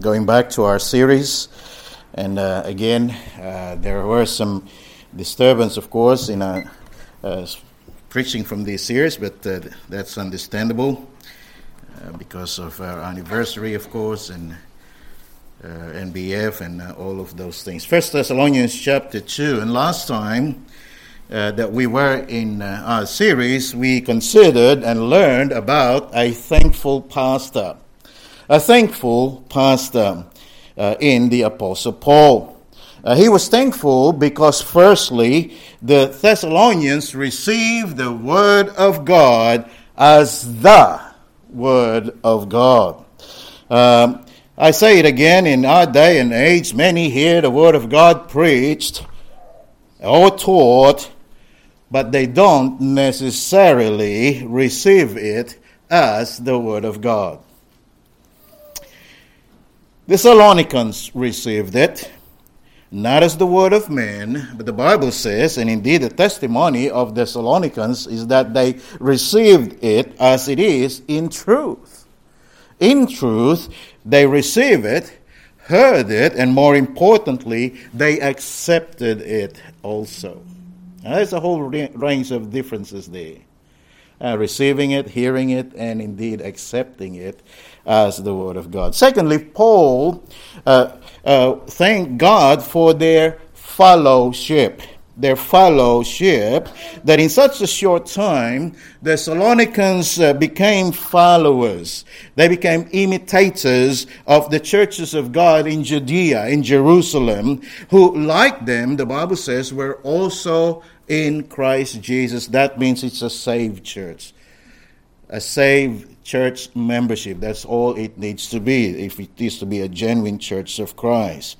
going back to our series. And uh, again, uh, there were some disturbance, of course, in our uh, preaching from this series, but uh, that's understandable uh, because of our anniversary, of course, and uh, NBF and all of those things. First Thessalonians chapter 2. And last time, uh, that we were in uh, our series, we considered and learned about a thankful pastor. A thankful pastor uh, in the Apostle Paul. Uh, he was thankful because, firstly, the Thessalonians received the Word of God as the Word of God. Um, I say it again, in our day and age, many hear the Word of God preached or taught but they don't necessarily receive it as the Word of God. The Thessalonians received it, not as the Word of men, but the Bible says, and indeed the testimony of the Thessalonians is that they received it as it is in truth. In truth, they received it, heard it, and more importantly, they accepted it also. Now, there's a whole range of differences there. Uh, receiving it, hearing it, and indeed accepting it as the Word of God. Secondly, Paul uh, uh, thanked God for their fellowship. Their fellowship, that in such a short time, the Thessalonians uh, became followers. They became imitators of the churches of God in Judea, in Jerusalem, who, like them, the Bible says, were also in Christ Jesus. That means it's a saved church. A saved church membership. That's all it needs to be if it is to be a genuine church of Christ.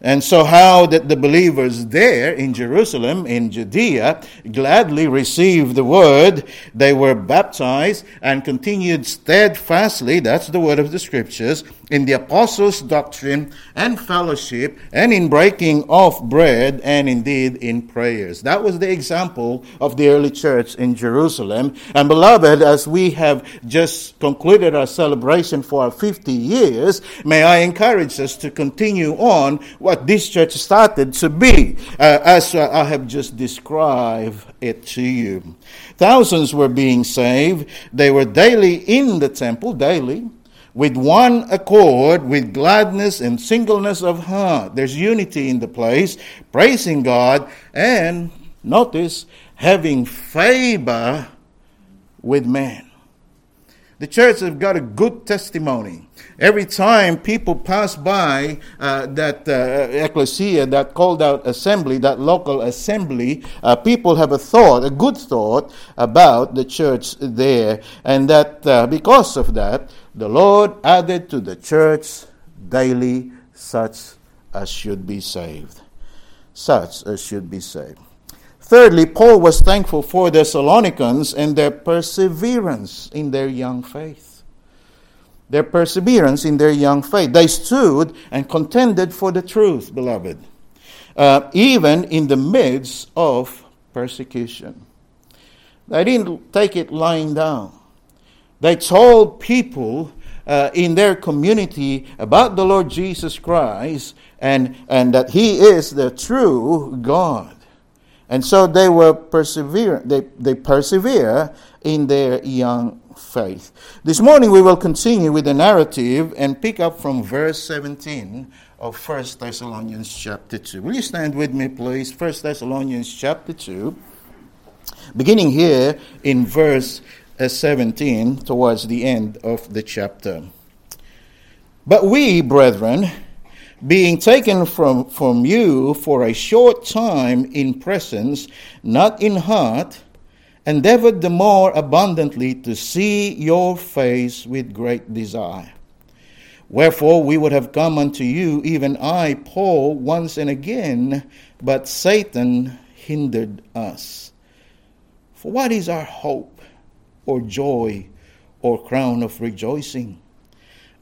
And so, how did the believers there in Jerusalem, in Judea, gladly received the word? They were baptized and continued steadfastly, that's the word of the scriptures, in the apostles' doctrine and fellowship, and in breaking of bread, and indeed in prayers. That was the example of the early church in Jerusalem. And beloved, as we have just concluded our celebration for our 50 years, may I encourage us to continue on what this church started to be, uh, as uh, I have just described it to you. Thousands were being saved. They were daily in the temple, daily with one accord, with gladness and singleness of heart. There's unity in the place, praising God, and notice, having favor with man. The church has got a good testimony. Every time people pass by uh, that uh, ecclesia, that called out assembly, that local assembly, uh, people have a thought, a good thought about the church there. And that uh, because of that, the Lord added to the church daily such as should be saved. Such as should be saved. Thirdly, Paul was thankful for the Thessalonians and their perseverance in their young faith. Their perseverance in their young faith. They stood and contended for the truth, beloved, uh, even in the midst of persecution. They didn't take it lying down. They told people uh, in their community about the Lord Jesus Christ and, and that He is the true God. And so they were persevere, they, they persevere in their young faith. This morning we will continue with the narrative and pick up from verse 17 of 1 Thessalonians chapter 2. Will you stand with me, please? 1 Thessalonians chapter 2, beginning here in verse Uh, 17 towards the end of the chapter. But we, brethren, being taken from, from you for a short time in presence, not in heart, endeavored the more abundantly to see your face with great desire. Wherefore we would have come unto you, even I, Paul, once and again, but Satan hindered us. For what is our hope? Or joy or crown of rejoicing?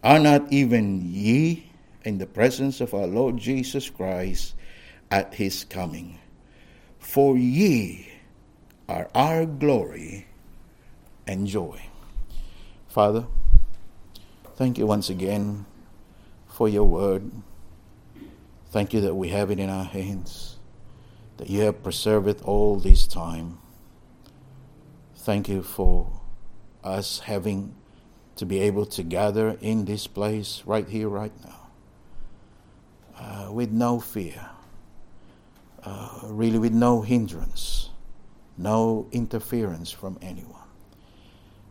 Are not even ye in the presence of our Lord Jesus Christ at his coming? For ye are our glory and joy. Father, thank you once again for your word. Thank you that we have it in our hands, that you have preserved it all this time. Thank you for us having to be able to gather in this place right here, right now, uh, with no fear, uh, really with no hindrance, no interference from anyone.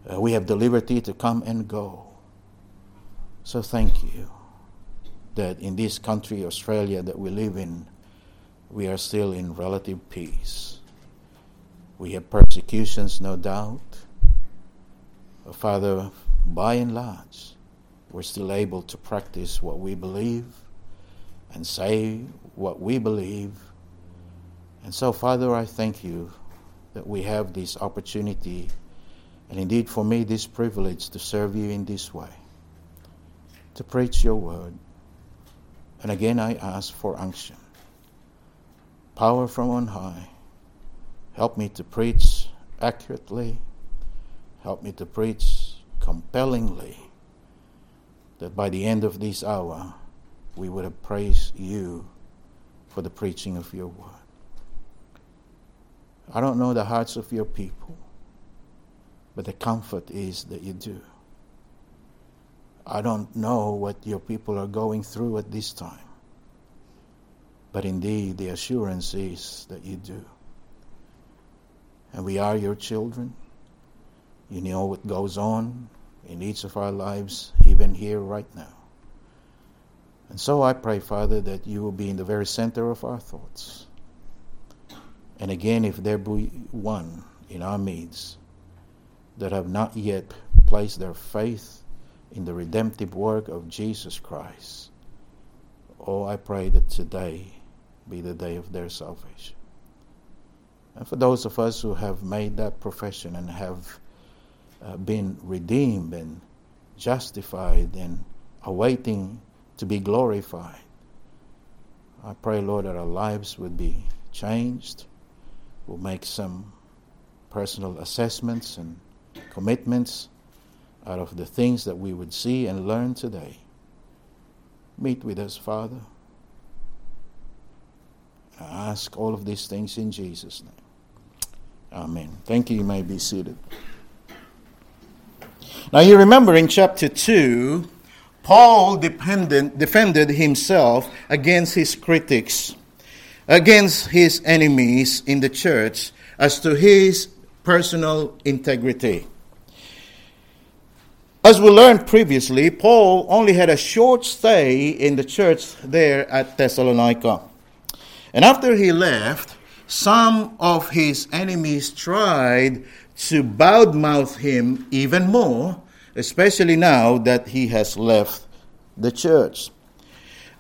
Uh, we have the liberty to come and go. So thank you that in this country, Australia, that we live in, we are still in relative peace. We have persecutions, no doubt. But Father, by and large, we're still able to practice what we believe and say what we believe. And so, Father, I thank you that we have this opportunity, and indeed for me, this privilege to serve you in this way, to preach your word. And again, I ask for unction, power from on high. Help me to preach accurately. Help me to preach compellingly. That by the end of this hour, we would have praised you for the preaching of your word. I don't know the hearts of your people, but the comfort is that you do. I don't know what your people are going through at this time. But indeed, the assurance is that you do. And we are your children. You know what goes on in each of our lives, even here right now. And so I pray, Father, that you will be in the very center of our thoughts. And again, if there be one in our midst that have not yet placed their faith in the redemptive work of Jesus Christ. Oh, I pray that today be the day of their salvation. And for those of us who have made that profession and have uh, been redeemed and justified and awaiting to be glorified, I pray, Lord, that our lives would be changed. We'll make some personal assessments and commitments out of the things that we would see and learn today. Meet with us, Father. I ask all of these things in Jesus' name. Amen. Thank you. You may be seated. Now, you remember in chapter 2, Paul dependent, defended himself against his critics, against his enemies in the church, as to his personal integrity. As we learned previously, Paul only had a short stay in the church there at Thessalonica. And after he left, some of his enemies tried to badmouth him even more, especially now that he has left the church.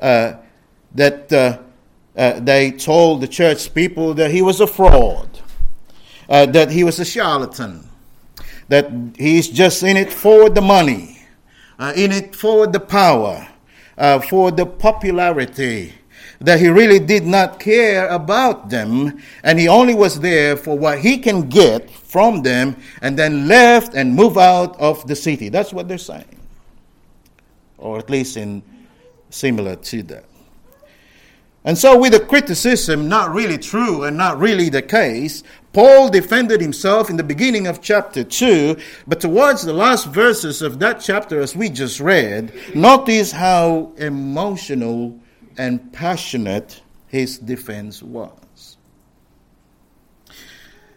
Uh, that uh, uh, they told the church people that he was a fraud, uh, that he was a charlatan, that he's just in it for the money, uh, in it for the power, uh, for the popularity, that he really did not care about them, and he only was there for what he can get from them, and then left and move out of the city. That's what they're saying, or at least in similar to that. And so, with the criticism not really true and not really the case, Paul defended himself in the beginning of chapter 2, but towards the last verses of that chapter, as we just read, notice how emotional and passionate his defense was.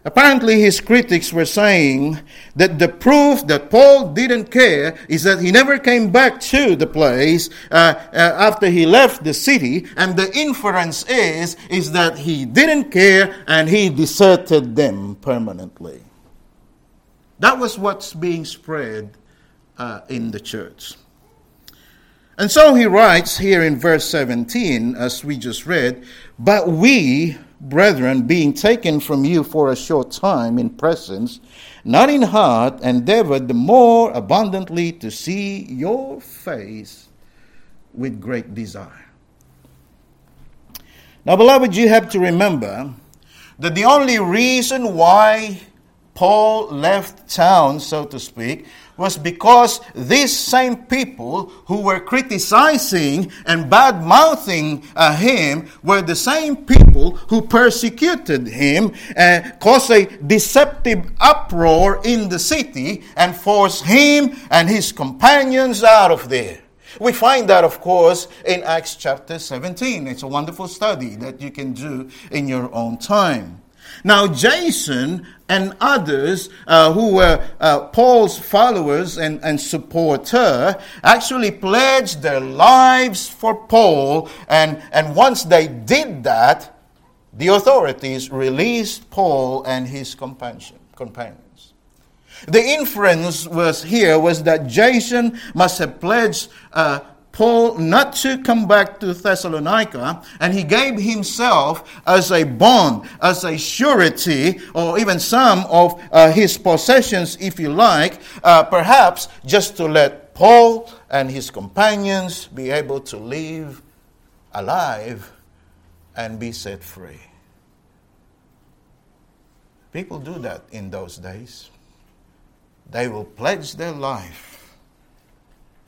Apparently, his critics were saying that the proof that Paul didn't care is that he never came back to the place uh, uh, after he left the city, and the inference is is that he didn't care and he deserted them permanently. That was what's being spread uh, in the church. And so he writes here in verse 17, as we just read, but we brethren, being taken from you for a short time in presence, not in heart, endeavored the more abundantly to see your face with great desire. Now, beloved, you have to remember that the only reason why Paul left town, so to speak, was because these same people who were criticizing and bad mouthing uh, him were the same people who persecuted him and caused a deceptive uproar in the city and forced him and his companions out of there. We find that, of course, in Acts chapter 17. It's a wonderful study that you can do in your own time. Now, Jason and others uh, who were uh, Paul's followers and, and supporter actually pledged their lives for Paul. And, and once they did that, the authorities released Paul and his companion, companions. The inference was here was that Jason must have pledged uh, Paul not to come back to Thessalonica, and he gave himself as a bond, as a surety, or even some of uh, his possessions, if you like, uh, perhaps just to let Paul and his companions be able to live alive and be set free. People do that in those days. They will pledge their life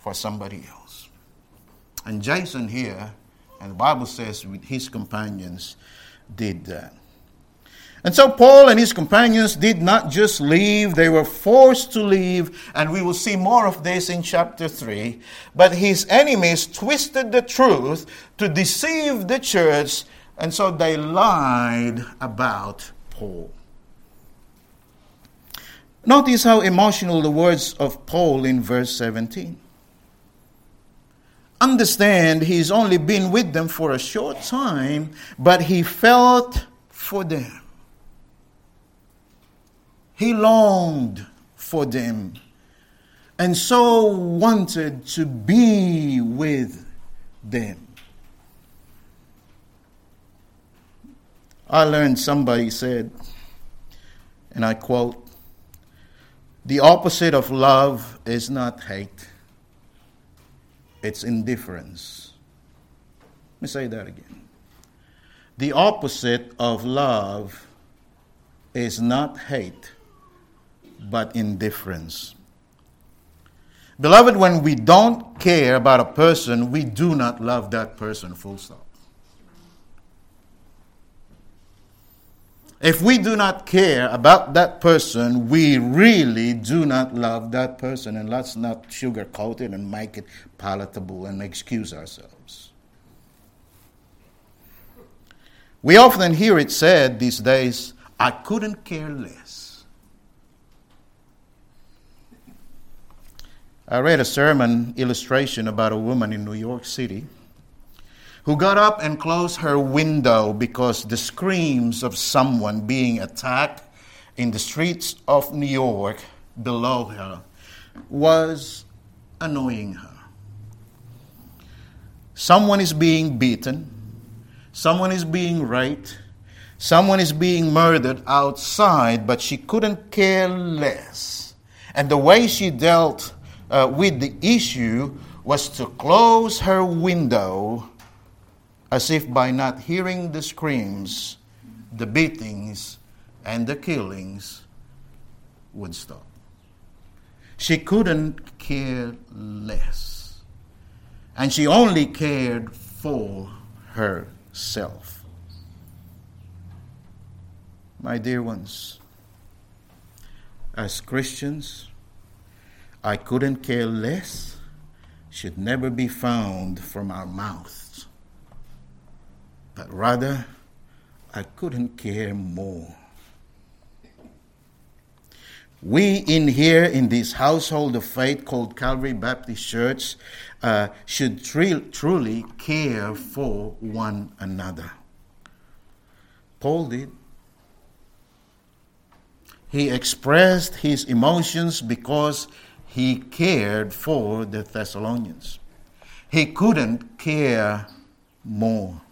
for somebody else. And Jason here, and the Bible says with his companions, did that. And so Paul and his companions did not just leave, they were forced to leave, and we will see more of this in chapter 3. But his enemies twisted the truth to deceive the church, and so they lied about Paul. Notice how emotional the words of Paul in verse 17 understand he's only been with them for a short time, but he felt for them. He longed for them and so wanted to be with them. I learned somebody said, and I quote, the opposite of love is not hate it's indifference. Let me say that again. The opposite of love is not hate, but indifference. Beloved, when we don't care about a person, we do not love that person, full stop. If we do not care about that person, we really do not love that person. And let's not sugarcoat it and make it palatable and excuse ourselves. We often hear it said these days, I couldn't care less. I read a sermon illustration about a woman in New York City who got up and closed her window because the screams of someone being attacked in the streets of New York below her was annoying her. Someone is being beaten, someone is being raped, someone is being murdered outside, but she couldn't care less. And the way she dealt uh, with the issue was to close her window as if by not hearing the screams, the beatings, and the killings would stop. She couldn't care less. And she only cared for herself. My dear ones, as Christians, I couldn't care less should never be found from our mouth but rather I couldn't care more. We in here in this household of faith called Calvary Baptist Church uh, should truly care for one another. Paul did. He expressed his emotions because he cared for the Thessalonians. He couldn't care more.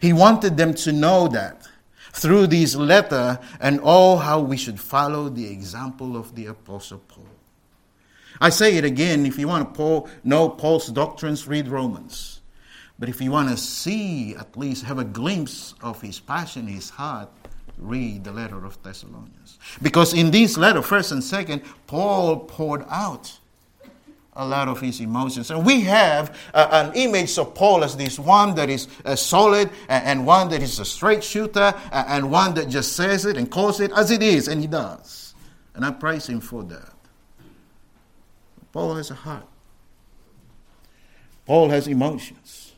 He wanted them to know that through this letter and oh, how we should follow the example of the Apostle Paul. I say it again if you want to Paul, know Paul's doctrines, read Romans. But if you want to see, at least have a glimpse of his passion, his heart, read the letter of Thessalonians. Because in this letter, first and second, Paul poured out a lot of his emotions. And we have uh, an image of Paul as this one that is uh, solid and, and, one that is a straight shooter and, one that just says it and calls it as it is, and he does. And I praise him for that. Paul has a heart. Paul has emotions.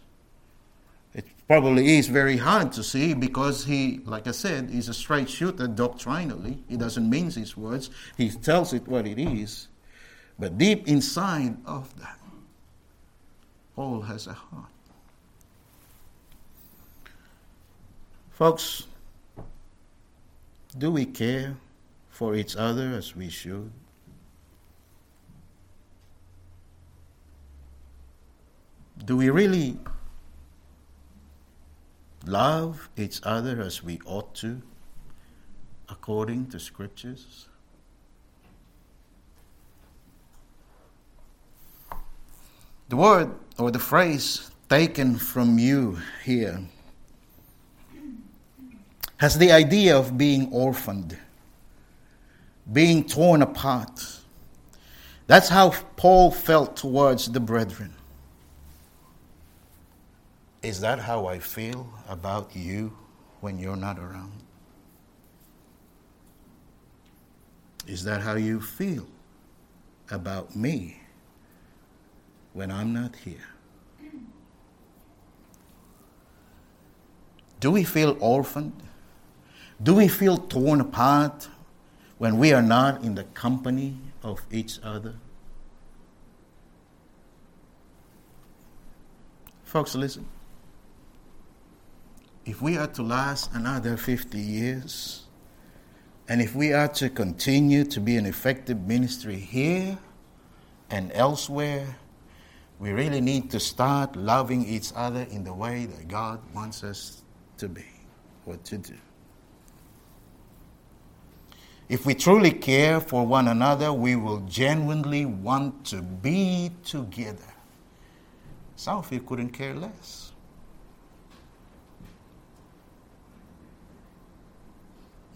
It probably is very hard to see because he, like I said, is a straight shooter doctrinally. He doesn't mince his words, he tells it what it is. But deep inside of that, Paul has a heart. Folks, do we care for each other as we should? Do we really love each other as we ought to, according to scriptures? The word or the phrase taken from you here has the idea of being orphaned, being torn apart. That's how Paul felt towards the brethren. Is that how I feel about you when you're not around? Is that how you feel about me when I'm not here? Do we feel orphaned? Do we feel torn apart when we are not in the company of each other? Folks, listen. If we are to last another 50 years, and if we are to continue to be an effective ministry here and elsewhere, we really need to start loving each other in the way that God wants us to be or to do. If we truly care for one another, we will genuinely want to be together. Some of you couldn't care less.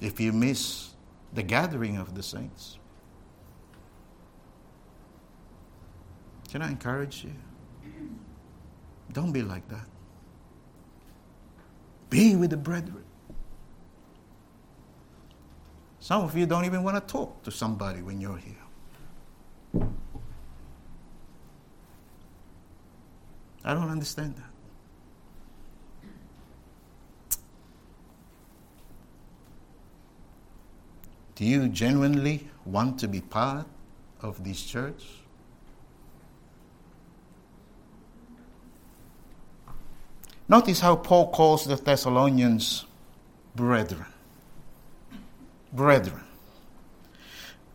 If you miss the gathering of the saints, Can I encourage you? Don't be like that. Be with the brethren. Some of you don't even want to talk to somebody when you're here. I don't understand that. Do you genuinely want to be part of this church? Notice how Paul calls the Thessalonians brethren. Brethren.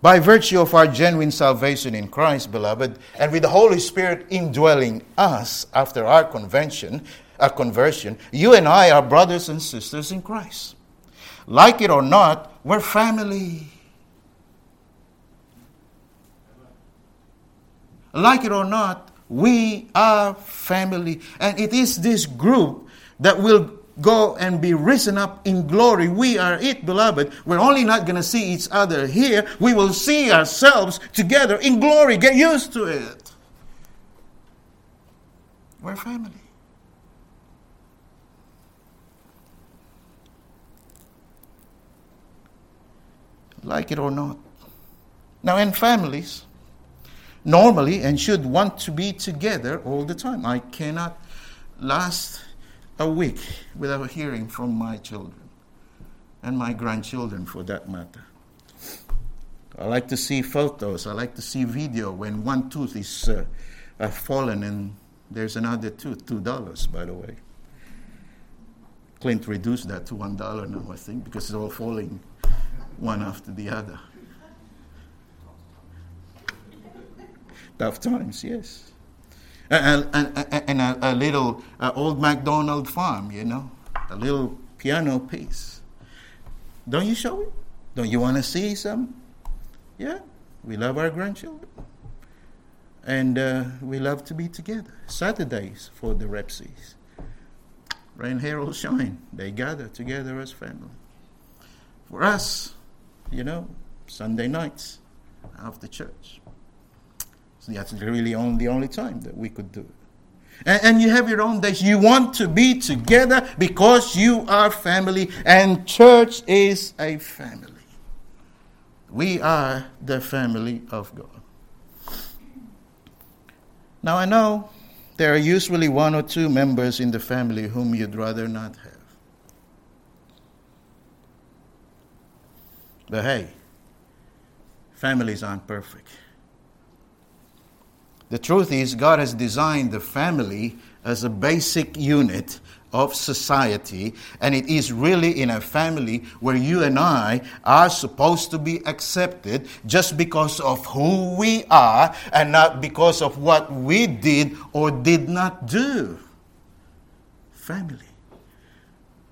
By virtue of our genuine salvation in Christ, beloved, and with the Holy Spirit indwelling us after our convention, our conversion, you and I are brothers and sisters in Christ. Like it or not, we're family. Like it or not, we are family. And it is this group that will go and be risen up in glory. We are it, beloved. We're only not going to see each other here. We will see ourselves together in glory. Get used to it. We're family. Like it or not. Now, in families, normally and should want to be together all the time. I cannot last a week without hearing from my children and my grandchildren for that matter. I like to see photos. I like to see video when one tooth is uh, uh, fallen and there's another tooth, two dollars, by the way. Clint reduced that to one dollar now, I think, because it's all falling one after the other. Tough times, yes. And, and, a, a, little old MacDonald farm, you know, a little piano piece. Don't you show it? Don't you want to see some? Yeah, we love our grandchildren. And uh, we love to be together. Saturdays for the Repsies. Rain, Herald, Shine. They gather together as family. For us, you know, Sunday nights after church. So that's really only the only time that we could do it. And, and, you have your own days. You want to be together because you are family, and church is a family. We are the family of God. Now, I know there are usually one or two members in the family whom you'd rather not have. But hey, families aren't perfect. The truth is, God has designed the family as a basic unit of society, and it is really in a family where you and I are supposed to be accepted just because of who we are and not because of what we did or did not do. Family.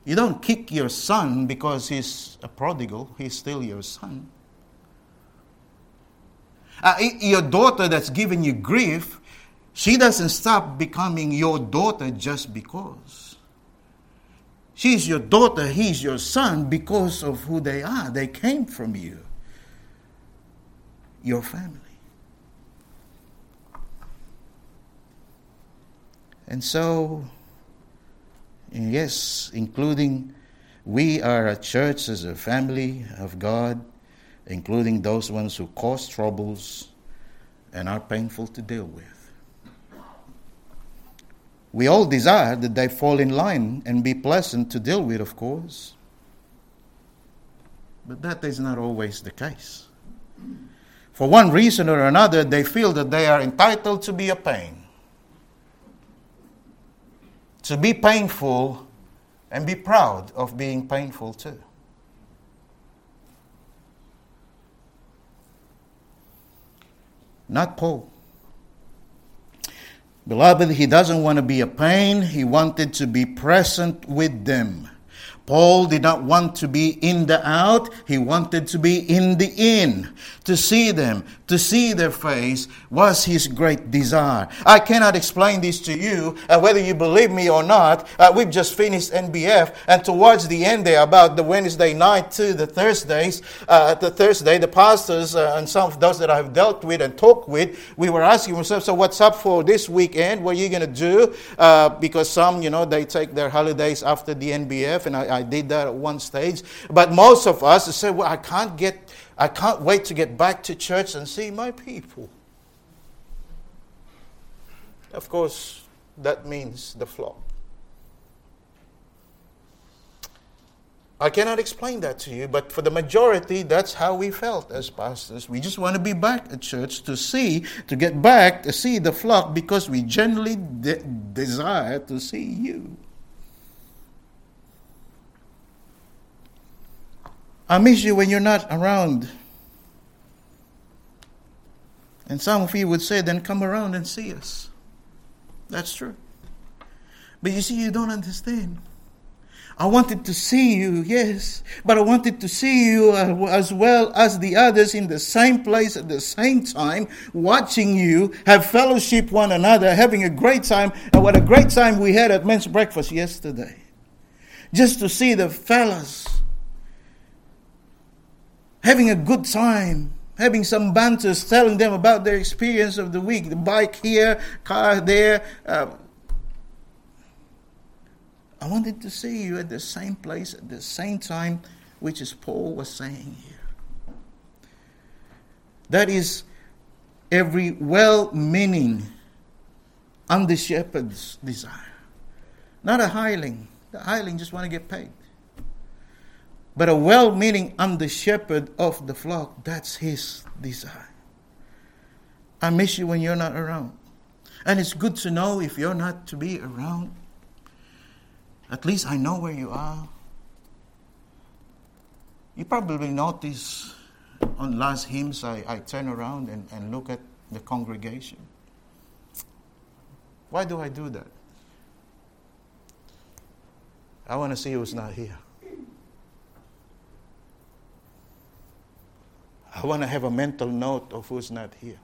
You don't kick your son because he's a prodigal, he's still your son. Uh, your daughter that's giving you grief, she doesn't stop becoming your daughter just because. She's your daughter, he's your son because of who they are. They came from you, your family. And so, yes, including we are a church as a family of God including those ones who cause troubles and are painful to deal with. We all desire that they fall in line and be pleasant to deal with, of course. But that is not always the case. For one reason or another, they feel that they are entitled to be a pain, to be painful, and be proud of being painful too. Not Paul. Beloved, he doesn't want to be a pain. He wanted to be present with them. Paul did not want to be in the out, he wanted to be in the in. To see them, to see their face was his great desire. I cannot explain this to you, uh, whether you believe me or not. Uh, we've just finished NBF, and towards the end there, about the Wednesday night to the Thursdays, uh, the Thursday, the pastors uh, and some of those that I've dealt with and talked with, we were asking ourselves, so what's up for this weekend? What are you going to do? Uh, because some, you know, they take their holidays after the NBF, and I I did that at one stage. But most of us say, well, I can't get, I can't wait to get back to church and see my people. Of course, that means the flock. I cannot explain that to you, but for the majority, that's how we felt as pastors. We just want to be back at church to see, to get back, to see the flock because we genuinely de- desire to see you. I miss you when you're not around. And some of you would say, then come around and see us. That's true. But you see, you don't understand. I wanted to see you, yes, but I wanted to see you as well as the others in the same place at the same time, watching you have fellowship one another, having a great time. And what a great time we had at men's breakfast yesterday. Just to see the fellas having a good time, having some banters, telling them about their experience of the week the bike here, car there. Um, I wanted to see you at the same place at the same time, which is Paul was saying here. That is every well meaning under shepherd's desire. Not a hireling. The hireling just want to get paid. But a well meaning under shepherd of the flock, that's his desire. I miss you when you're not around. And it's good to know if you're not to be around. At least I know where you are. You probably notice on last hymns, I, I turn around and, and look at the congregation. Why do I do that? I want to see who's not here. I want to have a mental note of who's not here.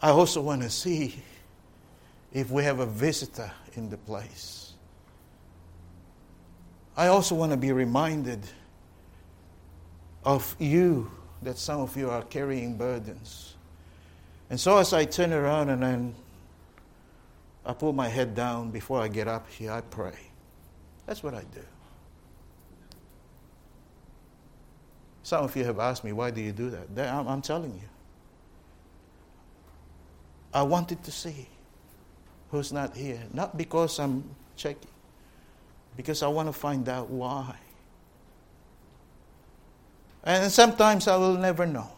I also want to see if we have a visitor in the place. I also want to be reminded of you that some of you are carrying burdens. And so as I turn around and then I put my head down before I get up here, I pray. That's what I do. Some of you have asked me, why do you do that? I'm, telling you. I wanted to see who's not here. Not because I'm checking, because I want to find out why. And sometimes I will never know.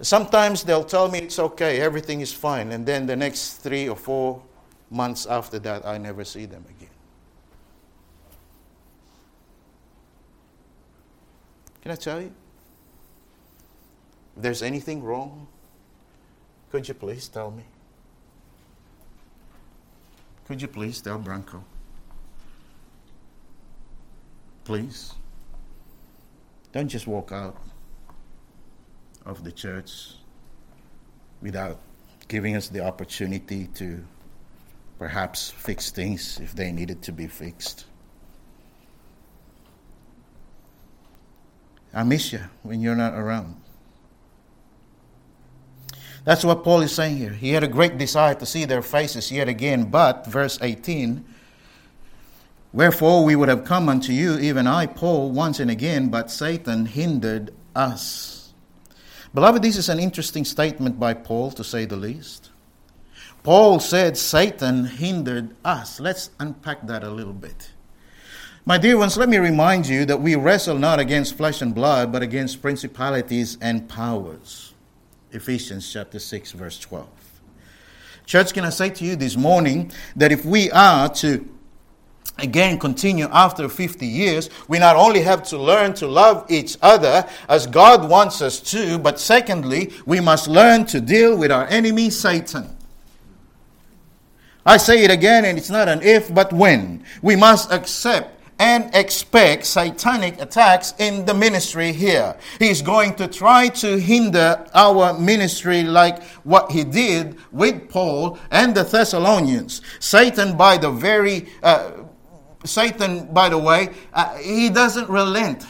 Sometimes they'll tell me it's okay, everything is fine, and then the next three or four months after that, I never see them again. Can I tell you? If there's anything wrong, could you please tell me? Could you please tell Branco? Please. Don't just walk out of the church without giving us the opportunity to perhaps fix things if they needed to be fixed. I miss you when you're not around. That's what Paul is saying here. He had a great desire to see their faces yet again, but, verse 18, Wherefore we would have come unto you, even I, Paul, once and again, but Satan hindered us. Beloved, this is an interesting statement by Paul, to say the least. Paul said Satan hindered us. Let's unpack that a little bit. My dear ones, let me remind you that we wrestle not against flesh and blood, but against principalities and powers. Ephesians chapter 6, verse 12. Church, can I say to you this morning that if we are to again continue after 50 years, we not only have to learn to love each other as God wants us to, but secondly, we must learn to deal with our enemy, Satan. I say it again, and it's not an if, but when. We must accept and expect satanic attacks in the ministry here. He's going to try to hinder our ministry like what he did with Paul and the Thessalonians. Satan, by the very uh, Satan, by the way, uh, he doesn't relent.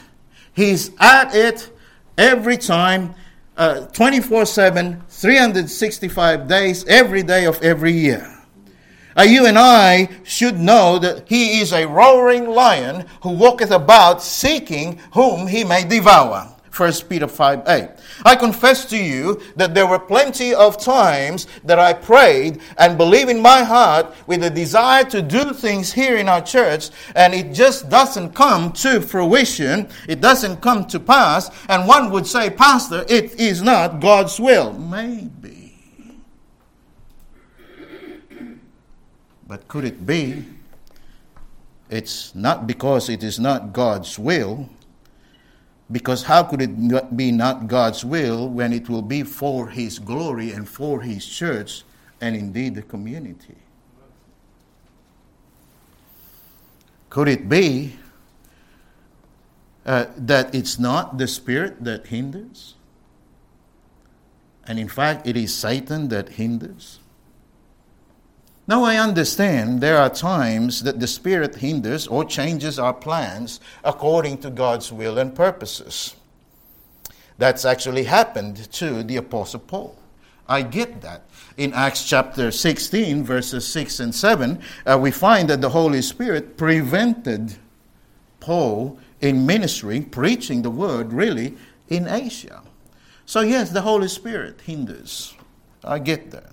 He's at it every time, uh, 24 7, 365 days, every day of every year. Uh, you and I should know that he is a roaring lion who walketh about seeking whom he may devour. 1 Peter 5 8. I confess to you that there were plenty of times that I prayed and believe in my heart with a desire to do things here in our church, and it just doesn't come to fruition. It doesn't come to pass. And one would say, Pastor, it is not God's will. Maybe. But could it be? It's not because it is not God's will because how could it be not God's will when it will be for His glory and for His church and indeed the community? Could it be uh, that it's not the Spirit that hinders? And in fact, it is Satan that hinders? Now, I understand there are times that the Spirit hinders or changes our plans according to God's will and purposes. That's actually happened to the Apostle Paul. I get that. In Acts chapter 16, verses 6 and 7, uh, we find that the Holy Spirit prevented Paul in ministry, preaching the word really in Asia. So, yes, the Holy Spirit hinders. I get that.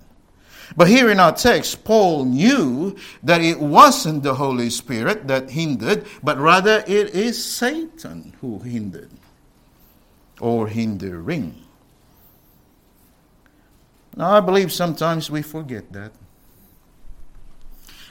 But here in our text, Paul knew that it wasn't the Holy Spirit that hindered, but rather it is Satan who hindered or hindering. Now, I believe sometimes we forget that.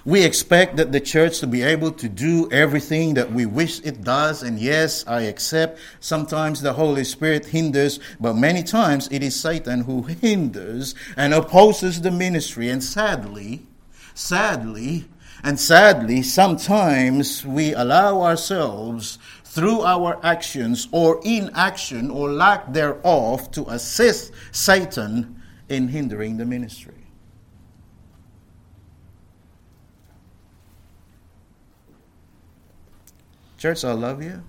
We expect that the church to be able to do everything that we wish it does. And yes, I accept sometimes the Holy Spirit hinders, but many times it is Satan who hinders and opposes the ministry. And sadly, sadly, and sadly, sometimes we allow ourselves through our actions or inaction or lack thereof to assist Satan in hindering the ministry. Church, I love you.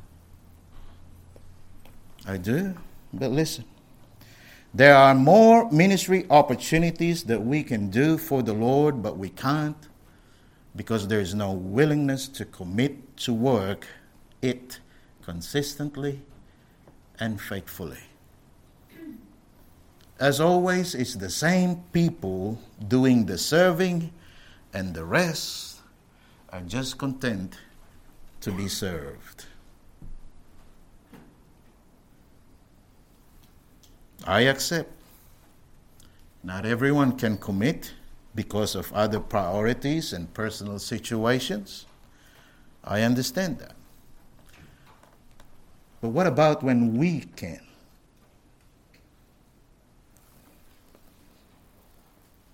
I do. But listen, there are more ministry opportunities that we can do for the Lord, but we can't because there is no willingness to commit to work it consistently and faithfully. As always, it's the same people doing the serving, and the rest are just content to be served. I accept. Not everyone can commit because of other priorities and personal situations. I understand that. But what about when we can?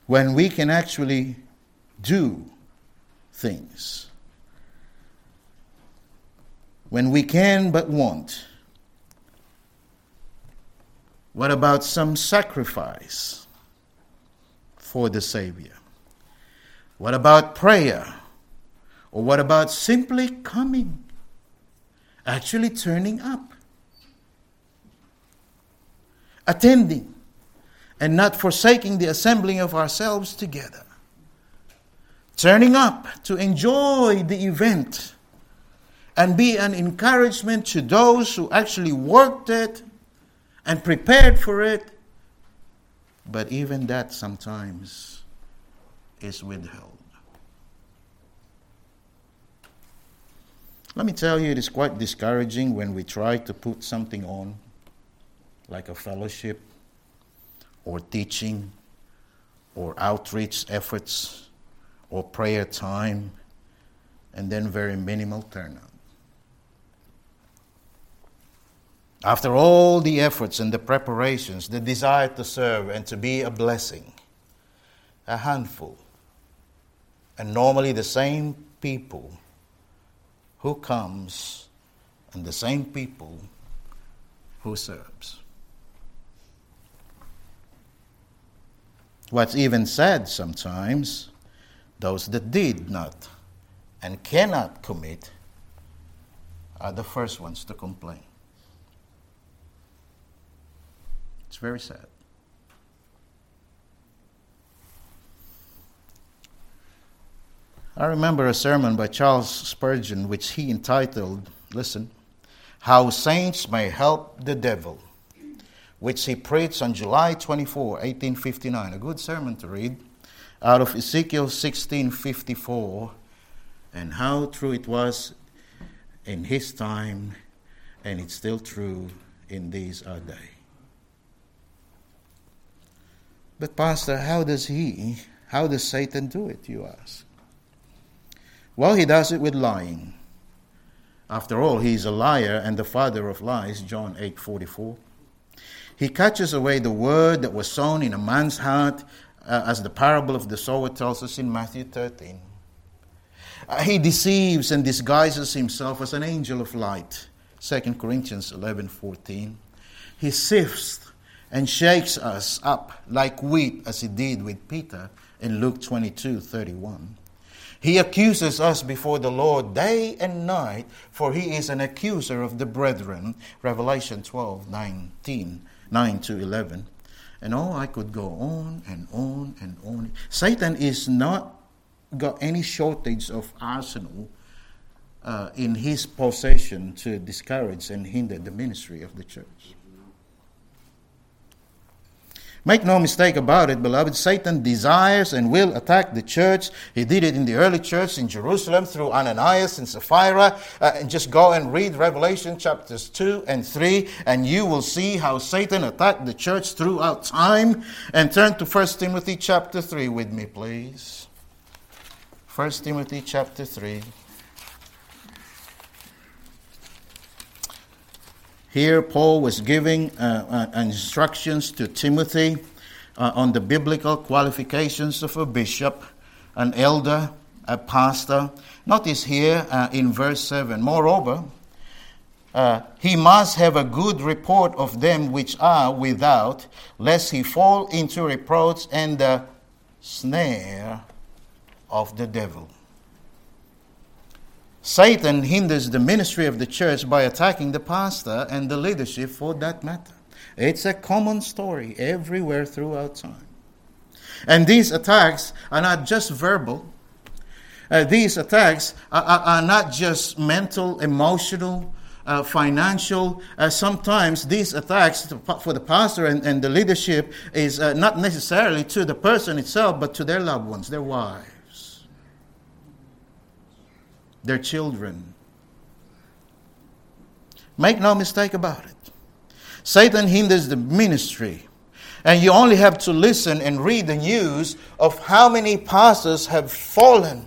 When we can actually do things. When we can but won't. What about some sacrifice for the Savior? What about prayer? Or what about simply coming? Actually turning up, attending, and not forsaking the assembling of ourselves together. Turning up to enjoy the event and be an encouragement to those who actually worked it and prepared for it. But even that sometimes is withheld. Let me tell you, it is quite discouraging when we try to put something on, like a fellowship, or teaching, or outreach efforts, or prayer time, and then very minimal turnout. After all the efforts and the preparations, the desire to serve and to be a blessing, a handful, and normally the same people who comes and the same people who serves. What's even sad sometimes, those that did not and cannot commit are the first ones to complain. It's very sad. I remember a sermon by Charles Spurgeon which he entitled, listen, How Saints May Help the Devil, which he preached on July 24, 1859. A good sermon to read out of Ezekiel 16:54 and how true it was in his time and it's still true in these uh, our day. But pastor, how does he, how does Satan do it, you ask? Well, he does it with lying. After all, he is a liar and the father of lies, John 8:44. He catches away the word that was sown in a man's heart, uh, as the parable of the sower tells us in Matthew 13. Uh, he deceives and disguises himself as an angel of light, 2 Corinthians 11:14. He sifts and shakes us up like wheat as he did with Peter in Luke 22:31. He accuses us before the Lord day and night, for he is an accuser of the brethren. Revelation 12, 19, 9 to 11. And oh, I could go on and on and on. Satan is not got any shortage of arsenal uh, in his possession to discourage and hinder the ministry of the church. Make no mistake about it, beloved, Satan desires and will attack the church. He did it in the early church in Jerusalem through Ananias and Sapphira. Uh, and just go and read Revelation chapters 2 and 3, and you will see how Satan attacked the church throughout time. And turn to 1 Timothy chapter 3 with me, please. 1 Timothy chapter 3. Here, Paul was giving uh, uh, instructions to Timothy uh, on the biblical qualifications of a bishop, an elder, a pastor. Notice here uh, in verse 7 Moreover, uh, he must have a good report of them which are without, lest he fall into reproach and the snare of the devil. Satan hinders the ministry of the church by attacking the pastor and the leadership for that matter. It's a common story everywhere throughout time. And these attacks are not just verbal, uh, these attacks are, are, are, not just mental, emotional, uh, financial. Uh, sometimes these attacks for the pastor and, and the leadership is uh, not necessarily to the person itself, but to their loved ones, their wives their children. Make no mistake about it. Satan hinders the ministry. And you only have to listen and read the news of how many pastors have fallen.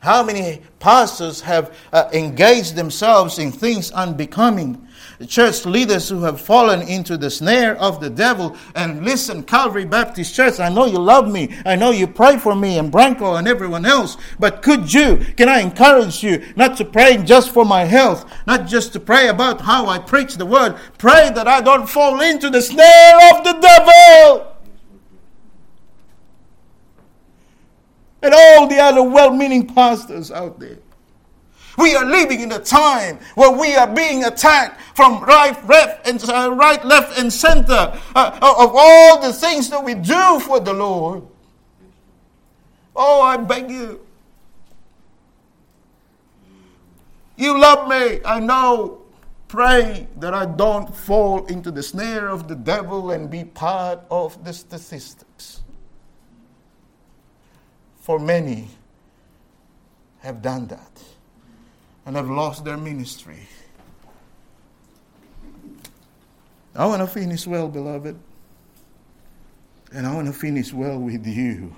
How many pastors have uh, engaged themselves in things unbecoming church leaders who have fallen into the snare of the devil. And listen, Calvary Baptist Church, I know you love me. I know you pray for me and Branko and everyone else. But could you, can I encourage you not to pray just for my health, not just to pray about how I preach the word. Pray that I don't fall into the snare of the devil. And all the other well meaning pastors out there. We are living in a time where we are being attacked from right, left, and uh, right, left, and center uh, of all the things that we do for the Lord. Oh, I beg you. You love me, I know. Pray that I don't fall into the snare of the devil and be part of the statistics. For many have done that and have lost their ministry. I want to finish well, beloved. And I want to finish well with you.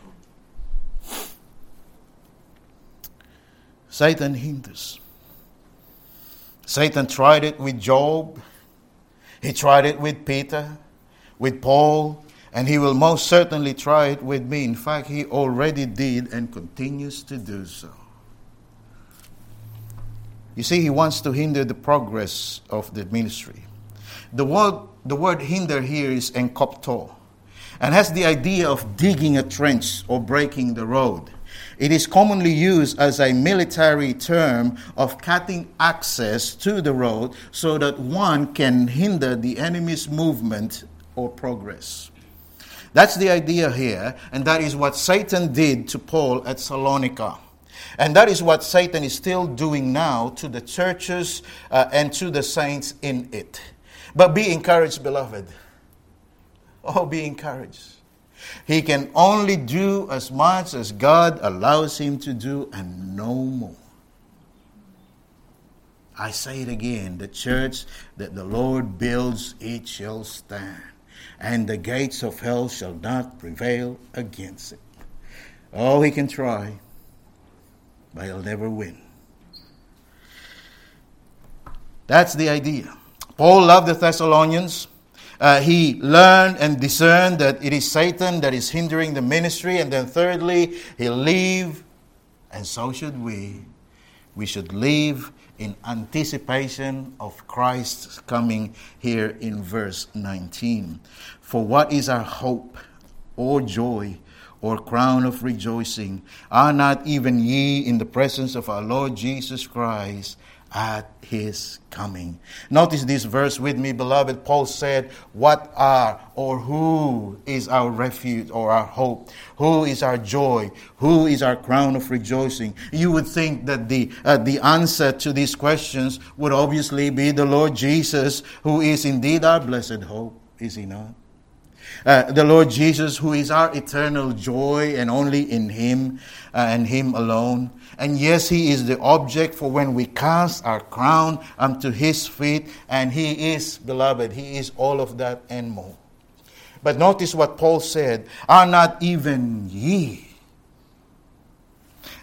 Satan hinders. Satan tried it with Job. He tried it with Peter, with Paul, and he will most certainly try it with me. In fact, he already did and continues to do so. You see, he wants to hinder the progress of the ministry. The word, the word hinder here is enkopto and has the idea of digging a trench or breaking the road. It is commonly used as a military term of cutting access to the road so that one can hinder the enemy's movement or progress. That's the idea here, and that is what Satan did to Paul at Salonika. And that is what Satan is still doing now to the churches uh, and to the saints in it. But be encouraged, beloved. Oh, be encouraged. He can only do as much as God allows him to do and no more. I say it again the church that the Lord builds, it shall stand, and the gates of hell shall not prevail against it. Oh, he can try but he'll never win. That's the idea. Paul loved the Thessalonians. Uh, he learned and discerned that it is Satan that is hindering the ministry. And then, thirdly, he'll leave, and so should we. We should leave in anticipation of Christ's coming here in verse 19. For what is our hope or joy or crown of rejoicing? Are not even ye in the presence of our Lord Jesus Christ at his coming? Notice this verse with me, beloved. Paul said, What are or who is our refuge or our hope? Who is our joy? Who is our crown of rejoicing? You would think that the, uh, the answer to these questions would obviously be the Lord Jesus, who is indeed our blessed hope, is he not? Uh, the Lord Jesus, who is our eternal joy and only in Him uh, and Him alone. And yes, He is the object for when we cast our crown unto His feet, and He is, beloved, He is all of that and more. But notice what Paul said Are not even ye?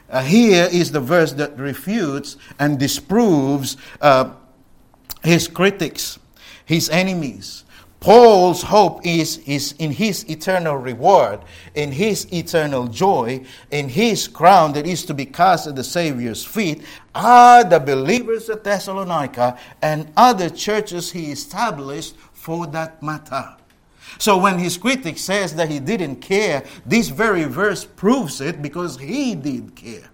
Uh, here is the verse that refutes and disproves uh, his critics, his enemies. Paul's hope is, is in his eternal reward, in his eternal joy, in his crown that is to be cast at the Savior's feet, are the believers at Thessalonica and other churches he established for that matter. So when his critic says that he didn't care, this very verse proves it because he did care.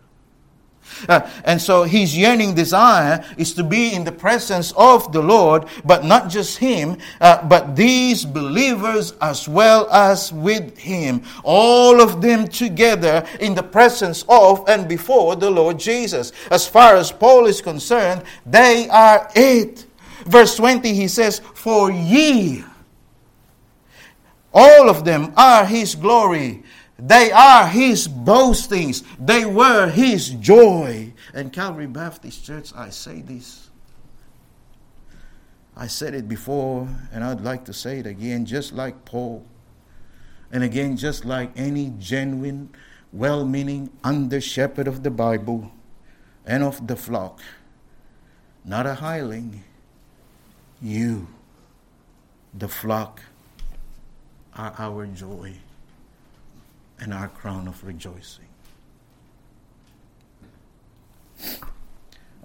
Uh, and so his yearning desire is to be in the presence of the Lord, but not just him, uh, but these believers as well as with him. All of them together in the presence of and before the Lord Jesus. As far as Paul is concerned, they are it. Verse 20, he says, For ye all of them are His glory. They are His boastings. They were His joy. And Calvary Baptist Church, I say this. I said it before, and I'd like to say it again, just like Paul. And again, just like any genuine, well meaning under shepherd of the Bible and of the flock, not a hireling, you, the flock are our joy and our crown of rejoicing.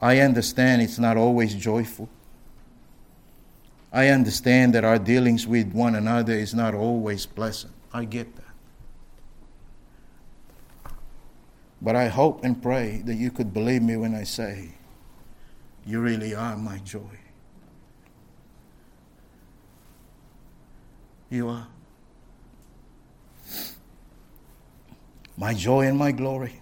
I understand it's not always joyful. I understand that our dealings with one another is not always pleasant. I get that. But I hope and pray that you could believe me when I say, You really are my joy. You are. My joy and my glory.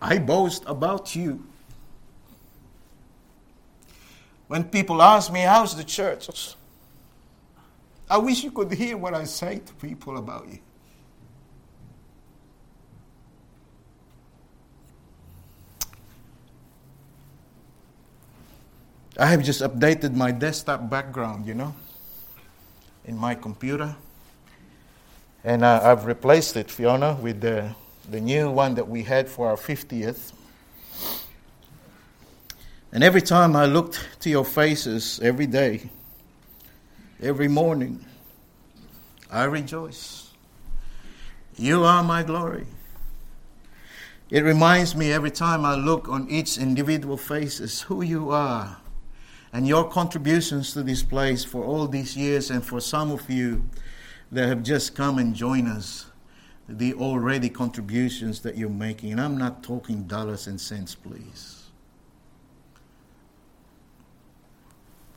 I boast about you. When people ask me, How's the church? I wish you could hear what I say to people about you. I have just updated my desktop background, you know, in my computer. And uh, I've replaced it, Fiona, with the, the new one that we had for our 50th. And every time I looked to your faces every day, every morning, I rejoice. You are my glory. It reminds me every time I look on each individual faces who you are and your contributions to this place for all these years, and for some of you that have just come and joined us, the already contributions that you're making. And I'm not talking dollars and cents, please.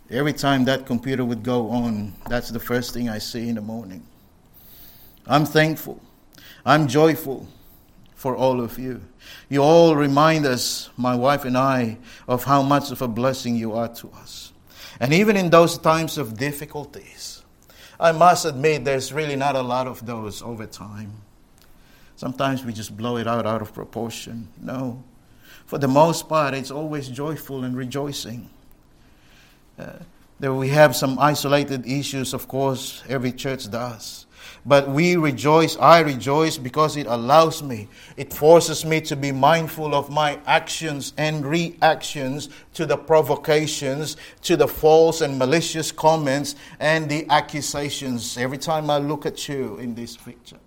Every time that computer would go on, that's the first thing I see in the morning. I'm thankful. I'm joyful for all of you. You all remind us, my wife and I, of how much of a blessing you are to us. And even in those times of difficulties, I must admit there's really not a lot of those over time. Sometimes we just blow it out out of proportion. No. For the most part, it's always joyful and rejoicing. Uh, there we have some isolated issues, of course, every church does. But we rejoice, I rejoice because it allows me, it forces me to be mindful of my actions and reactions to the provocations, to the false and malicious comments and the accusations every time I look at you in this picture.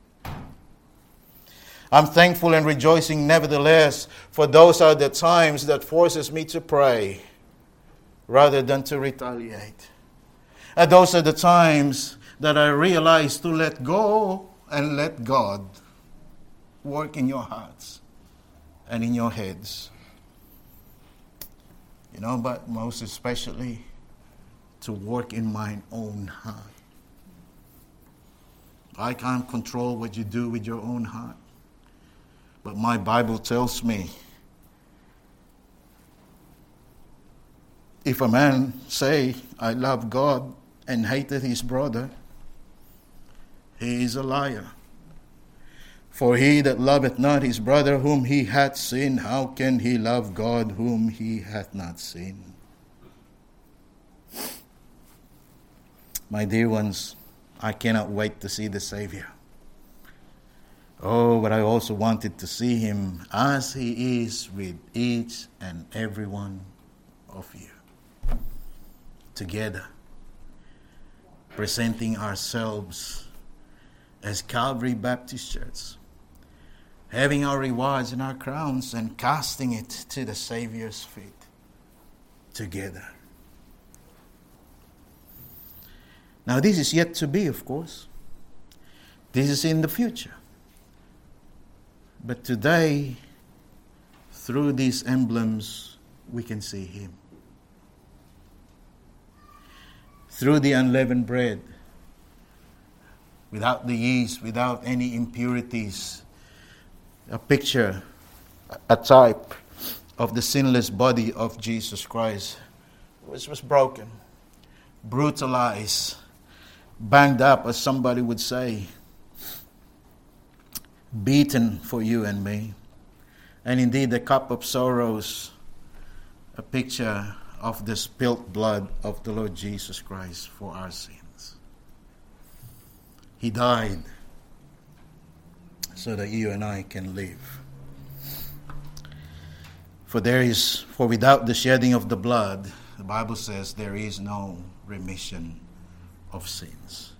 I'm thankful and rejoicing nevertheless, for those are the times that forces me to pray rather than to retaliate. And those are the times that I realized to let go and let God work in your hearts and in your heads. You know, but most especially to work in my own heart. I can't control what you do with your own heart. But my Bible tells me if a man say, I love God and hated his brother, he is a liar. For he that loveth not his brother whom he hath seen, how can he love God whom he hath not seen? My dear ones, I cannot wait to see the Savior. Oh, but I also wanted to see him as he is with each and every one of you. Together, presenting ourselves as Calvary Baptist Church, having our rewards and our crowns and casting it to the Savior's feet. together. Now, this is yet to be, of course. This is in the future. But today, through these emblems, we can see Him. Through the unleavened bread, without the yeast, without any impurities, a picture, a type of the sinless body of Jesus Christ, which was broken, brutalized, banged up, as somebody would say, beaten for you and me. And indeed, the cup of sorrows, a picture of the spilt blood of the Lord Jesus Christ for our sins. He died so that you and I can live. For there is for without the shedding of the blood, the Bible says there is no remission of sins.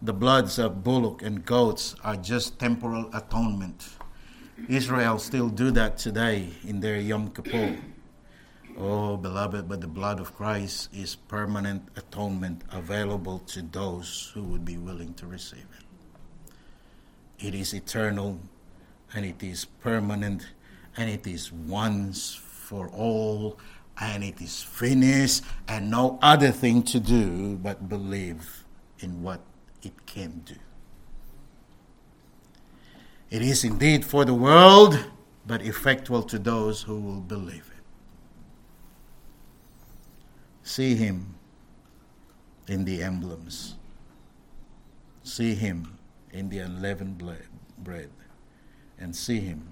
The bloods of bullock and goats are just temporal atonement. Israel still do that today in their Yom Kippur. Oh, beloved, but the blood of Christ is permanent atonement available to those who would be willing to receive it. It is eternal and it is permanent and it is once for all and it is finished and no other thing to do but believe in what it can do. It is indeed for the world, but effectual to those who will believe it. See Him in the emblems, see Him in the unleavened bread, and see Him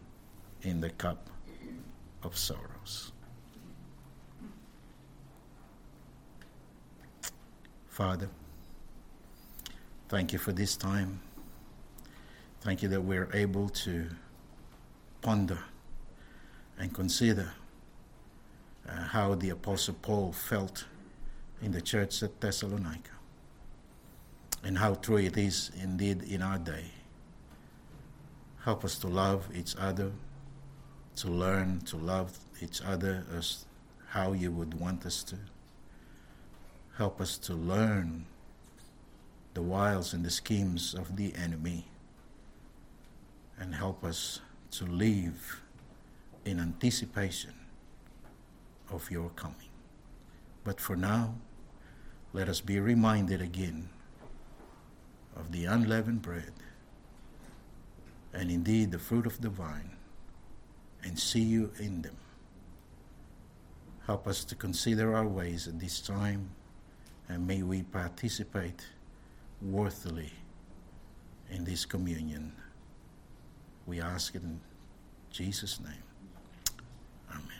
in the cup of sorrows. Father, thank you for this time. Thank you that we're able to ponder and consider uh, how the Apostle Paul felt in the church at Thessalonica and how true it is indeed in our day. Help us to love each other, to learn to love each other as how you would want us to. Help us to learn the wiles and the schemes of the enemy and help us to live in anticipation of your coming. But for now, let us be reminded again of the unleavened bread and indeed the fruit of the vine and see you in them. Help us to consider our ways at this time and may we participate worthily in this communion. We ask it in Jesus' name. Amen.